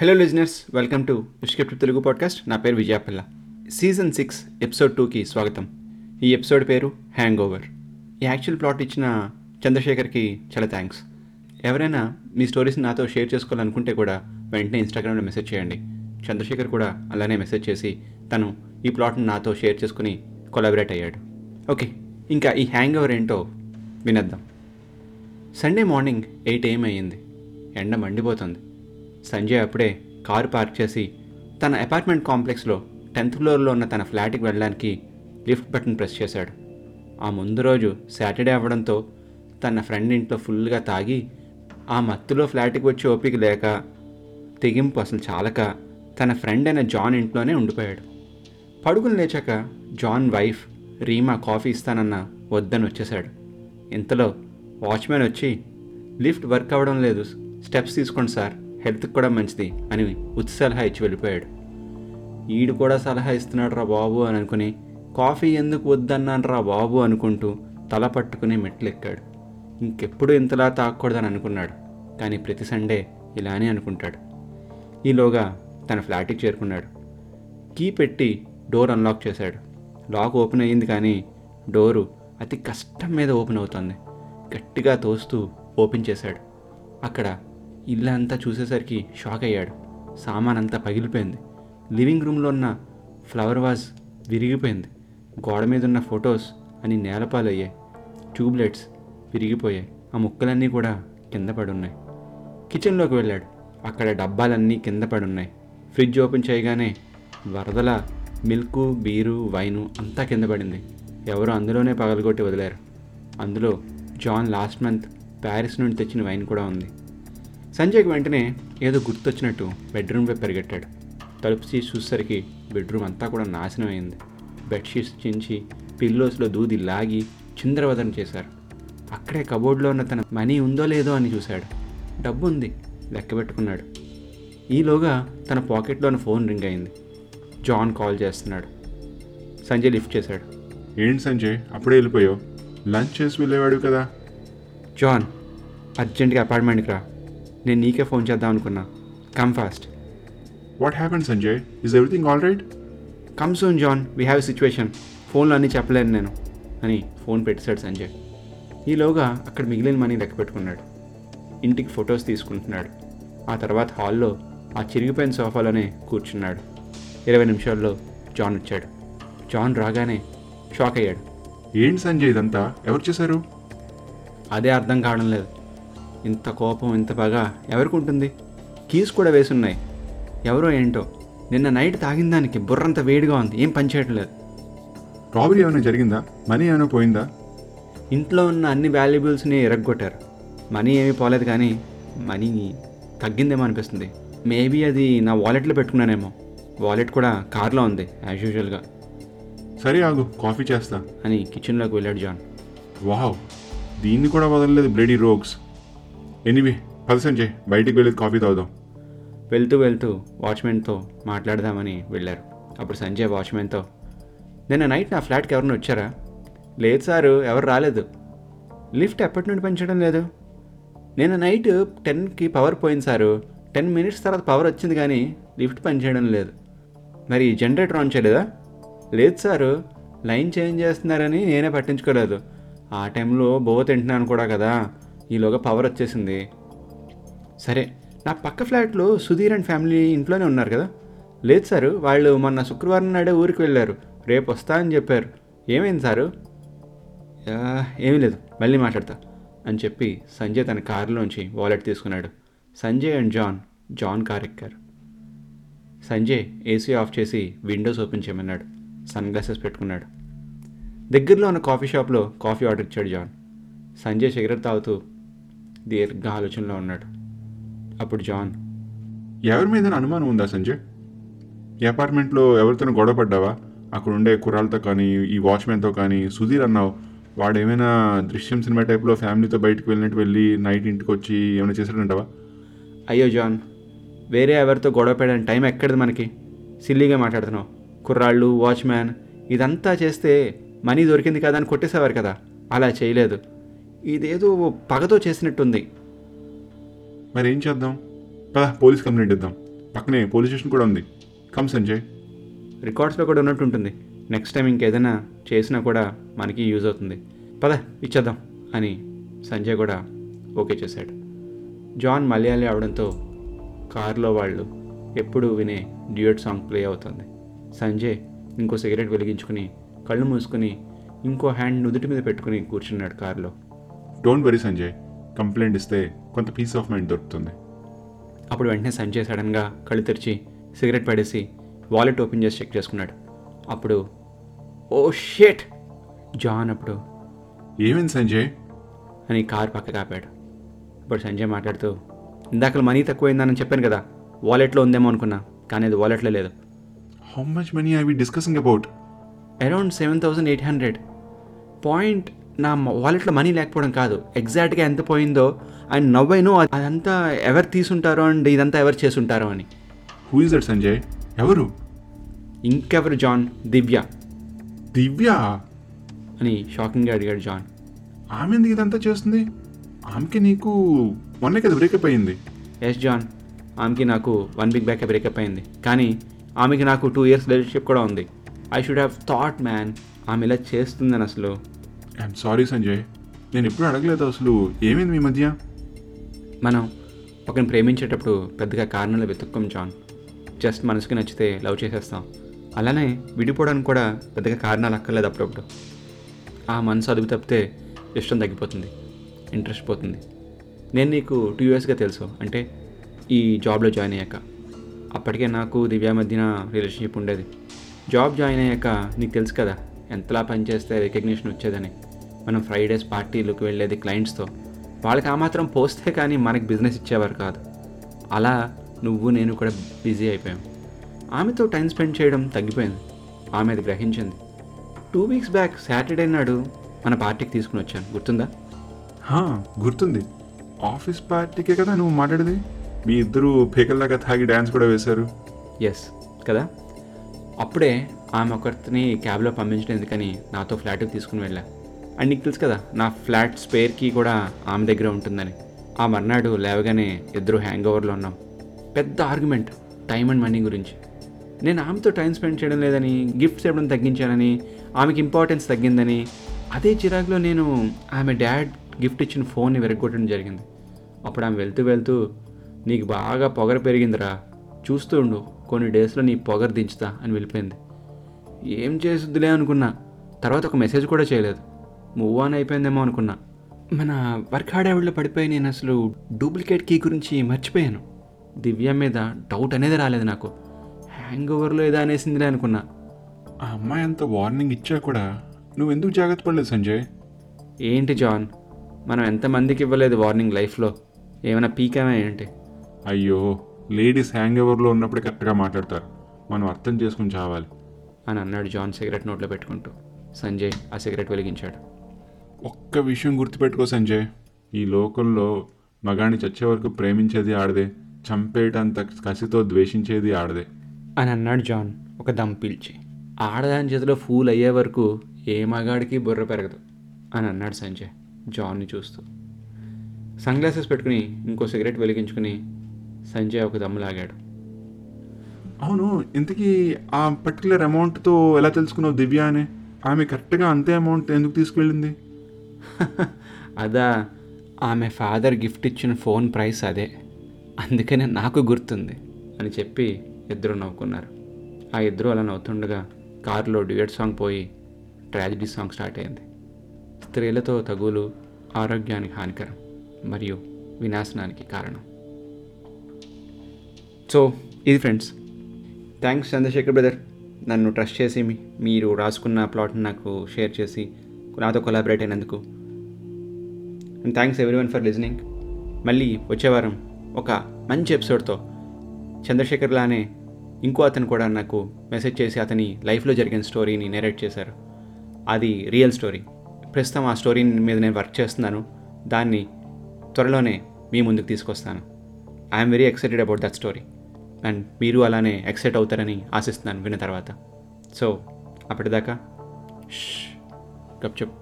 Hello listeners welcome to script Telugu podcast నా పేరు విజయాపిల్ల. Season six episode టూకి స్వాగతం. ఈ ఎపిసోడ్ పేరు హ్యాంగ్ ఓవర్ ఈ యాక్చువల్ ప్లాట్ ఇచ్చిన చంద్రశేఖర్కి చాలా థ్యాంక్స్ ఎవరైనా మీ స్టోరీస్ని నాతో షేర్ చేసుకోవాలనుకుంటే కూడా వెంటనే ఇన్స్టాగ్రామ్లో మెసేజ్ చేయండి. చంద్రశేఖర్ కూడా అలానే మెసేజ్ చేసి తను ఈ ప్లాట్ని నాతో షేర్ చేసుకుని కొలాబరేట్ అయ్యాడు. ఓకే ఇంకా ఈ హ్యాంగ్ ఓవర్ ఏంటో వినేద్దాం. సండే మార్నింగ్ ఎయిట్ ఏం అయ్యింది. ఎండ మండిపోతుంది. సంజయ్ అప్పుడే కారు పార్క్ చేసి తన అపార్ట్మెంట్ కాంప్లెక్స్లో టెన్త్ ఫ్లోర్లో ఉన్న తన ఫ్లాట్కి వెళ్ళడానికి లిఫ్ట్ బటన్ ప్రెస్ చేశాడు. ఆ ముందు రోజు సాటర్డే అవ్వడంతో తన ఫ్రెండ్ ఇంట్లో ఫుల్గా తాగి ఆ మత్తులో ఫ్లాట్కి వచ్చి ఓపిక లేక తెగింపు అసలు చాలక తన ఫ్రెండ్ అయిన జాన్ ఇంట్లోనే ఉండిపోయాడు. పడుకుని లేచాక జాన్ వైఫ్ రీమా కాఫీ ఇస్తానన్న వద్దని వచ్చేశాడు. ఇంతలో వాచ్మెన్ వచ్చి లిఫ్ట్ వర్క్ అవ్వడం లేదు స్టెప్స్ తీసుకోండి సార్. హెల్త్కి కూడా మంచిది అని ఉత్త సలహా ఇచ్చి వెళ్ళిపోయాడు. ఈడు కూడా సలహా ఇస్తున్నాడు రా బాబు అని అనుకుని కాఫీ ఎందుకు వద్దన్నాను రా బాబు అనుకుంటూ తల పట్టుకుని మెట్లు ఎక్కాడు ఇంకెప్పుడు ఇంతలా తాగకూడదని అనుకున్నాడు కానీ ప్రతి సండే ఇలానే అనుకుంటాడు. ఈలోగా తన ఫ్లాట్కి చేరుకున్నాడు. కీ పెట్టి డోర్ అన్లాక్ చేశాడు. లాక్ ఓపెన్ అయ్యింది కానీ డోరు అతి కష్టం మీద ఓపెన్ అవుతుంది. గట్టిగా తోస్తూ ఓపెన్ చేశాడు. అక్కడ ఇల్లు అంతా చూసేసరికి షాక్ అయ్యాడు సామాన్ అంతా పగిలిపోయింది. లివింగ్ రూమ్లో ఉన్న ఫ్లవర్ వాజ్ విరిగిపోయింది. గోడ మీద ఉన్న ఫొటోస్ అని నేలపాలయ్యాయి. ట్యూబ్లైట్స్ విరిగిపోయాయి. ఆ ముక్కలన్నీ కూడా కింద పడి ఉన్నాయి కిచెన్లోకి వెళ్ళాడు. అక్కడ డబ్బాలన్నీ కింద పడి ఉన్నాయి ఫ్రిడ్జ్ ఓపెన్ చేయగానే వరదల మిల్కు బీరు వైను అంతా కింద పడింది. ఎవరు అందులోనే పగలగొట్టి వదిలారు. అందులో జాన్ లాస్ట్ మంత్ ప్యారిస్ నుండి తెచ్చిన వైన్ కూడా ఉంది. సంజయ్కి వెంటనే ఏదో గుర్తొచ్చినట్టు బెడ్రూమ్ వైపు పరిగెట్టాడు. తలుపు తీసి చూసేసరికి బెడ్రూమ్ అంతా కూడా నాశనం అయింది. బెడ్షీట్స్ చించి పిల్లోస్లో దూది లాగి చిందరవదన చేశారు. అక్కడే కబోర్డ్లో ఉన్న తన మనీ ఉందో లేదో అని చూశాడు. డబ్బు ఉంది లెక్క పెట్టుకున్నాడు. ఈలోగా తన పాకెట్లో ఉన్న ఫోన్ రింగ్ అయింది. జాన్ కాల్ చేస్తున్నాడు. సంజయ్ లిఫ్ట్ చేశాడు. ఏంటి సంజయ్ అప్పుడే వెళ్ళిపోయావు? లంచ్ చేసి వెళ్ళేవాడు కదా? జాన్ అర్జెంట్గా అపార్ట్మెంట్కి రా. నేను నీకే ఫోన్ చేద్దాం అనుకున్నా. Come fast what happen Sanjay is everything all right come soon John we have situation ఫోన్లో అన్నీ చెప్పలేను నేను. అని ఫోన్ పెట్టేశాడు సంజయ్. ఈలోగా అక్కడ మిగిలిన మనీ లెక్క పెట్టుకున్నాడు. ఇంటికి ఫొటోస్ తీసుకుంటున్నాడు. ఆ తర్వాత హాల్లో ఆ చిరిగిపోయిన సోఫాలోనే కూర్చున్నాడు. ఇరవై నిమిషాల్లో జాన్ వచ్చాడు. జాన్ రాగానే షాక్ అయ్యాడు. ఏంటి సంజయ్ ఇదంతా? ఎవరు చేశారు? అదే అర్థం కావడం లేదు. ఇంత కోపం ఇంత పగ ఎవరికి ఉంటుంది కీస్ కూడా వేసున్నాయి. ఎవరో ఏంటో. నిన్న నైట్ తాగిన దానికి బుర్రంత వేడిగా ఉంది. ఏం పనిచేయటం లేదు. రాబరీ ఏమైనా జరిగిందా? మనీ ఏమైనా పోయిందా? ఇంట్లో ఉన్న అన్ని వాల్యుబుల్స్ని ఎరగొట్టారు. మనీ ఏమీ పోలేదు కానీ మనీ తగ్గిందేమో అనిపిస్తుంది. మేబీ అది నా వాలెట్లో పెట్టుకున్నానేమో. వాలెట్ కూడా కార్లో ఉంది యాజ్ యూజువల్గా సరే ఆగు కాఫీ చేస్తా. అని కిచెన్లోకి వెళ్ళాడు జాన్. వావ్ దీన్ని కూడా వదలలేదు బ్లడీ రోగ్స్. ఎనీవే పద సంజయ్ బయటికి వెళ్ళి కాఫీ తాగుదాం. వెళ్తూ వెళ్తూ వాచ్మెన్తో మాట్లాడదామని వెళ్ళారు. అప్పుడు సంజయ్ వాచ్మెన్తో నిన్న నైట్ నా ఫ్లాట్కి ఎవరిని వచ్చారా? లేదు సారు ఎవరు రాలేదు. లిఫ్ట్ ఎప్పటి నుండి పెంచడం లేదు? నిన్న నైట్ టెన్కి పవర్ పోయింది సారు. టెన్ మినిట్స్ తర్వాత పవర్ వచ్చింది కానీ లిఫ్ట్ పనిచేయడం లేదు. మరి జనరేటర్ ఆన్ చేయలేదా? లేదు సారు లైన్ చేంజ్ చేస్తున్నారని నేనే పట్టించుకోలేదు. ఆ టైంలో బో తింటున్నాను కూడా కదా. ఈలోగా పవర్ వచ్చేసింది. సరే నా పక్క ఫ్లాట్లో సుధీర్ అండ్ ఫ్యామిలీ ఇంట్లోనే ఉన్నారు కదా? లేదు సారు వాళ్ళు మొన్న శుక్రవారం నాడే ఊరికి వెళ్ళారు. రేపు వస్తా అని చెప్పారు. ఏమైంది సారు? ఏమీ లేదు మళ్ళీ మాట్లాడతా అని చెప్పి సంజయ్ తన కారులోంచి వాలెట్ తీసుకున్నాడు. Sanjay and John John car ఎక్కారు. సంజయ్ ఏసీ ఆఫ్ చేసి విండోస్ ఓపెన్ చేయమన్నాడు. సన్ గ్లాసెస్ పెట్టుకున్నాడు. దగ్గరలో ఉన్న కాఫీ షాప్లో కాఫీ ఆర్డర్ ఇచ్చాడు జాన్. సంజయ్ సిగరెట్ తాగుతూ దీర్ఘ ఆలోచనలో ఉన్నాడు. అప్పుడు జాన్ ఎవరి మీద అనుమానం ఉందా సంజయ్? ఈ అపార్ట్మెంట్లో ఎవరితోనూ గొడవ పడ్డావా అక్కడ ఉండే కుర్రాలతో కానీ ఈ వాచ్మెన్తో కానీ సుధీర్ అన్నావు వాడు ఏమైనా దృశ్యం సినిమా టైప్లో ఫ్యామిలీతో బయటకు వెళ్ళినట్టు వెళ్ళి నైట్ ఇంటికి వచ్చి ఏమైనా చేశాడంటావా? అయ్యో జాన్ వేరే ఎవరితో గొడవ పడడానికి టైం ఎక్కడిది మనకి? సిల్లీగా మాట్లాడుతున్నావు. కుర్రాళ్ళు వాచ్మ్యాన్ ఇదంతా చేస్తే మనీ దొరికింది కదా అని కొట్టేసేవారు కదా. అలా చేయలేదు. ఇదేదో పగతో చేసినట్టుంది. మరి ఏం చేద్దాం? పద పోలీస్ కంప్లైంట్ ఇద్దాం. పక్కనే పోలీస్ స్టేషన్ కూడా ఉంది. కమ్ సంజయ్. రికార్డ్స్లో కూడా ఉన్నట్టు ఉంటుంది నెక్స్ట్ టైం ఇంకేదైనా చేసినా కూడా మనకి యూజ్ అవుతుంది. పద ఇచ్చేద్దాం అని సంజయ్ కూడా ఓకే చేశాడు. జాన్ మలయాళీ అవడంతో కారులో వాళ్ళు ఎప్పుడు వినే డ్యూయట్ సాంగ్ ప్లే అవుతుంది. సంజయ్ ఇంకో సిగరెట్ వెలిగించుకుని కళ్ళు మూసుకుని ఇంకో హ్యాండ్ నుదుటి మీద పెట్టుకుని కూర్చున్నాడు కారులో. డోంట్ వరీ సంజయ్ కంప్లైంట్ ఇస్తే కొంత పీస్ ఆఫ్ మైండ్ దొరుకుతుంది. అప్పుడు వెంటనే సంజయ్ సడన్గా కళ్ళు తెరిచి సిగరెట్ పడేసి వాలెట్ ఓపెన్ చేసి చెక్ చేసుకున్నాడు. అప్పుడు ఓ షేట్ జాన్ అప్పుడు ఏమైంది సంజయ్ అని కార్ పక్కకు ఆపాడు. ఇప్పుడు సంజయ్ మాట్లాడుతూ ఇందాక మనీ తక్కువైందని చెప్పాను కదా వాలెట్లో ఉందేమో అనుకున్నా కానీ అది వాలెట్లో లేదు. How much money I we discussing about around seven thousand eight hundred point నా వాలెట్లో మనీ లేకపోవడం కాదు. ఎగ్జాక్ట్గా ఎంత పోయిందో ఆయన నవ్వైను అదంతా ఎవరు తీసుంటారో అండ్ ఇదంతా ఎవరు చేసుంటారో అని. హూ ఇస్ దట్ సంజయ్ ఎవరు? ఇంకెవరు జాన్ దివ్య. దివ్య? అని షాకింగ్గా అడిగాడు జాన్ ఆమె ఎందుకు ఇదంతా చేస్తుంది? ఆమెకి నీకు మొన్నే కదా బ్రేకప్ అయింది. ఎస్ జాన్ ఆమెకి నాకు వన్ వీక్ బ్యాక్ బ్రేకప్ అయింది. కానీ ఆమెకి నాకు టూ ఇయర్స్ రిలేషన్షిప్ కూడా ఉంది. I should have thought man ఆమె ఇలా చేస్తుందని అసలు ఐఎమ్ సారీ సంజయ్ నేను ఎప్పుడు అడగలేదు అసలు. ఏమైంది మీ మధ్య? మనం ఒకరిని ప్రేమించేటప్పుడు పెద్దగా కారణాలు వెతుక్కోం జాన్. జస్ట్ మనసుకి నచ్చితే లవ్ చేసేస్తాం. అలానే విడిపోవడానికి కూడా పెద్దగా కారణాలు అక్కర్లేదు అప్పుడప్పుడు. ఆ మనసు అదుపు తప్పితే ఇష్టం తగ్గిపోతుంది. ఇంట్రెస్ట్ పోతుంది. నేను నీకు టూ ఇయర్స్గా తెలుసు. అంటే ఈ జాబ్లో జాయిన్ అయ్యాక. అప్పటికే నాకు దివ్యా మధ్యన రిలేషన్షిప్ ఉండేది. జాబ్ జాయిన్ అయ్యాక నీకు తెలుసు కదా ఎంతలా పనిచేస్తే రికగ్నిషన్ వచ్చేదని. మనం ఫ్రైడేస్ పార్టీలకు వెళ్ళేది క్లయింట్స్తో వాళ్ళకి ఆ మాత్రం పోస్తే కానీ మనకి బిజినెస్ ఇచ్చేవారు కాదు. అలా నువ్వు నేను కూడా బిజీ అయిపోయాం. ఆమెతో టైం స్పెండ్ చేయడం తగ్గిపోయింది. ఆమె అది గ్రహించింది. టూ వీక్స్ బ్యాక్ సాటర్డే నాడు మన పార్టీకి తీసుకుని వచ్చాను. గుర్తుందా? హా, గుర్తుంది. ఆఫీస్ పార్టీకే కదా నువ్వు మాట్లాడేది? మీ ఇద్దరు పేకల్లాగా తాగి డ్యాన్స్ కూడా వేశారు. ఎస్ కదా? అప్పుడే ఆమె ఒకరిని క్యాబ్లో పంపించడం ఎందుకని నాతో ఫ్లాట్కి తీసుకుని వెళ్ళా. అండ్ నీకు తెలుసు కదా నా ఫ్లాట్ స్పేర్ కీ కూడా ఆమె దగ్గర ఉంటుందని. ఆ మర్నాడు లేవగానే ఇద్దరు హ్యాంగ్ ఓవర్లో ఉన్నాం. పెద్ద ఆర్గ్యుమెంట్ టైం అండ్ మనీ గురించి. నేను ఆమెతో టైం స్పెండ్ చేయడం లేదని గిఫ్ట్స్ ఇవ్వడం తగ్గించానని ఆమెకి ఇంపార్టెన్స్ తగ్గిందని అదే చిరాకులో నేను ఆమె డాడ్ గిఫ్ట్ ఇచ్చిన ఫోన్ని వెరగొట్టడం జరిగింది. అప్పుడు ఆమె వెళ్తూ వెళ్తూ నీకు బాగా పొగర పెరిగిందిరా చూస్తూ ఉండు కొన్ని డేస్లో నీ పొగరు దించుతా అని వెళ్ళిపోయింది. ఏం చేస్తుందిలే అనుకున్నా తర్వాత ఒక మెసేజ్ కూడా చేయలేదు. మూవ్ ఆన్ అయిపోయిందేమో అనుకున్నా. మన వర్క్ హార్డ్ పడిపోయి నేను అసలు డూప్లికేట్ కీ గురించి మర్చిపోయాను. దివ్య మీద డౌట్ అనేది రాలేదు నాకు. హ్యాంగ్ ఓవర్లో ఏదో అనేసిందిలే అనుకున్నా. ఆ అమ్మాయి అంత వార్నింగ్ ఇచ్చా కూడా నువ్వు ఎందుకు జాగ్రత్త పడలేదు సంజయ్? ఏంటి జాన్? మనం ఎంతమందికి ఇవ్వలేదు వార్నింగ్ లైఫ్లో? ఏమైనా పీకేమా ఏంటి? అయ్యో లేడీస్ హ్యాంగ్ ఓవర్లో ఉన్నప్పుడు కరెక్ట్గా మాట్లాడతారు. మనం అర్థం చేసుకుని చావాలి. అని అన్నాడు జాన్ సిగరెట్ నోట్లో పెట్టుకుంటూ. సంజయ్ ఆ సిగరెట్ వెలిగించాడు. ఒక్క విషయం గుర్తుపెట్టుకో సంజయ్. ఈ లోకంలో మగాడిని చచ్చే వరకు ప్రేమించేది ఆడదే చంపేయటంత కసితో ద్వేషించేది ఆడదే. అని అన్నాడు జాన్. ఒక దమ్ పీల్చి. ఆడదాని చేతిలో ఫూల్ అయ్యే వరకు ఏ మగాడికి బుర్ర పెరగదు అని అన్నాడు సంజయ్ జాన్ని చూస్తూ. సన్ గ్లాసెస్ పెట్టుకుని ఇంకో సిగరెట్ వెలిగించుకుని సంజయ్ ఒక దమ్ము లాగాడు. అవును ఇంతకీ ఆ పర్టికులర్ అమౌంట్తో ఎలా తెలుసుకున్నావు దివ్య అని ఆమె కరెక్ట్గా అంతే అమౌంట్ ఎందుకు తీసుకువెళ్ళింది అదా ఆమె ఫాదర్ గిఫ్ట్ ఇచ్చిన ఫోన్ ప్రైస్ అదే. అందుకనే నాకు గుర్తుంది అని చెప్పి ఇద్దరు నవ్వుకున్నారు. ఆ ఇద్దరు అలా నవ్వుతుండగా కారులో డ్యూయట్ సాంగ్ పోయి ట్రాజడీ సాంగ్ స్టార్ట్ అయింది. స్త్రీలతో తగులు ఆరోగ్యానికి హానికరం మరియు వినాశనానికి కారణం. సో ఇది ఫ్రెండ్స్. Thanks Chandrashekar brother. నన్ను ట్రస్ట్ చేసి మీరు రాసుకున్న ప్లాట్ని నాకు షేర్ చేసి నాతో కొలాబరేట్ అయినందుకు and thanks everyone for listening మళ్ళీ వచ్చే వారం ఒక మంచి ఎపిసోడ్తో చంద్రశేఖర్ లానే ఇంకో అతను కూడా నాకు మెసేజ్ చేసి అతని లైఫ్లో జరిగిన స్టోరీని నెరేట్ చేశారు. అది రియల్ స్టోరీ ప్రస్తుతం ఆ స్టోరీ మీద నేను వర్క్ చేస్తున్నాను. దాన్ని త్వరలోనే మీ ముందుకు తీసుకొస్తాను. I'm very excited about that story and మీరు అలానే ఎక్సైట్ అవుతారని ఆశిస్తున్నాను విన్న తర్వాత. సో అప్పటిదాకా గప్ చెప్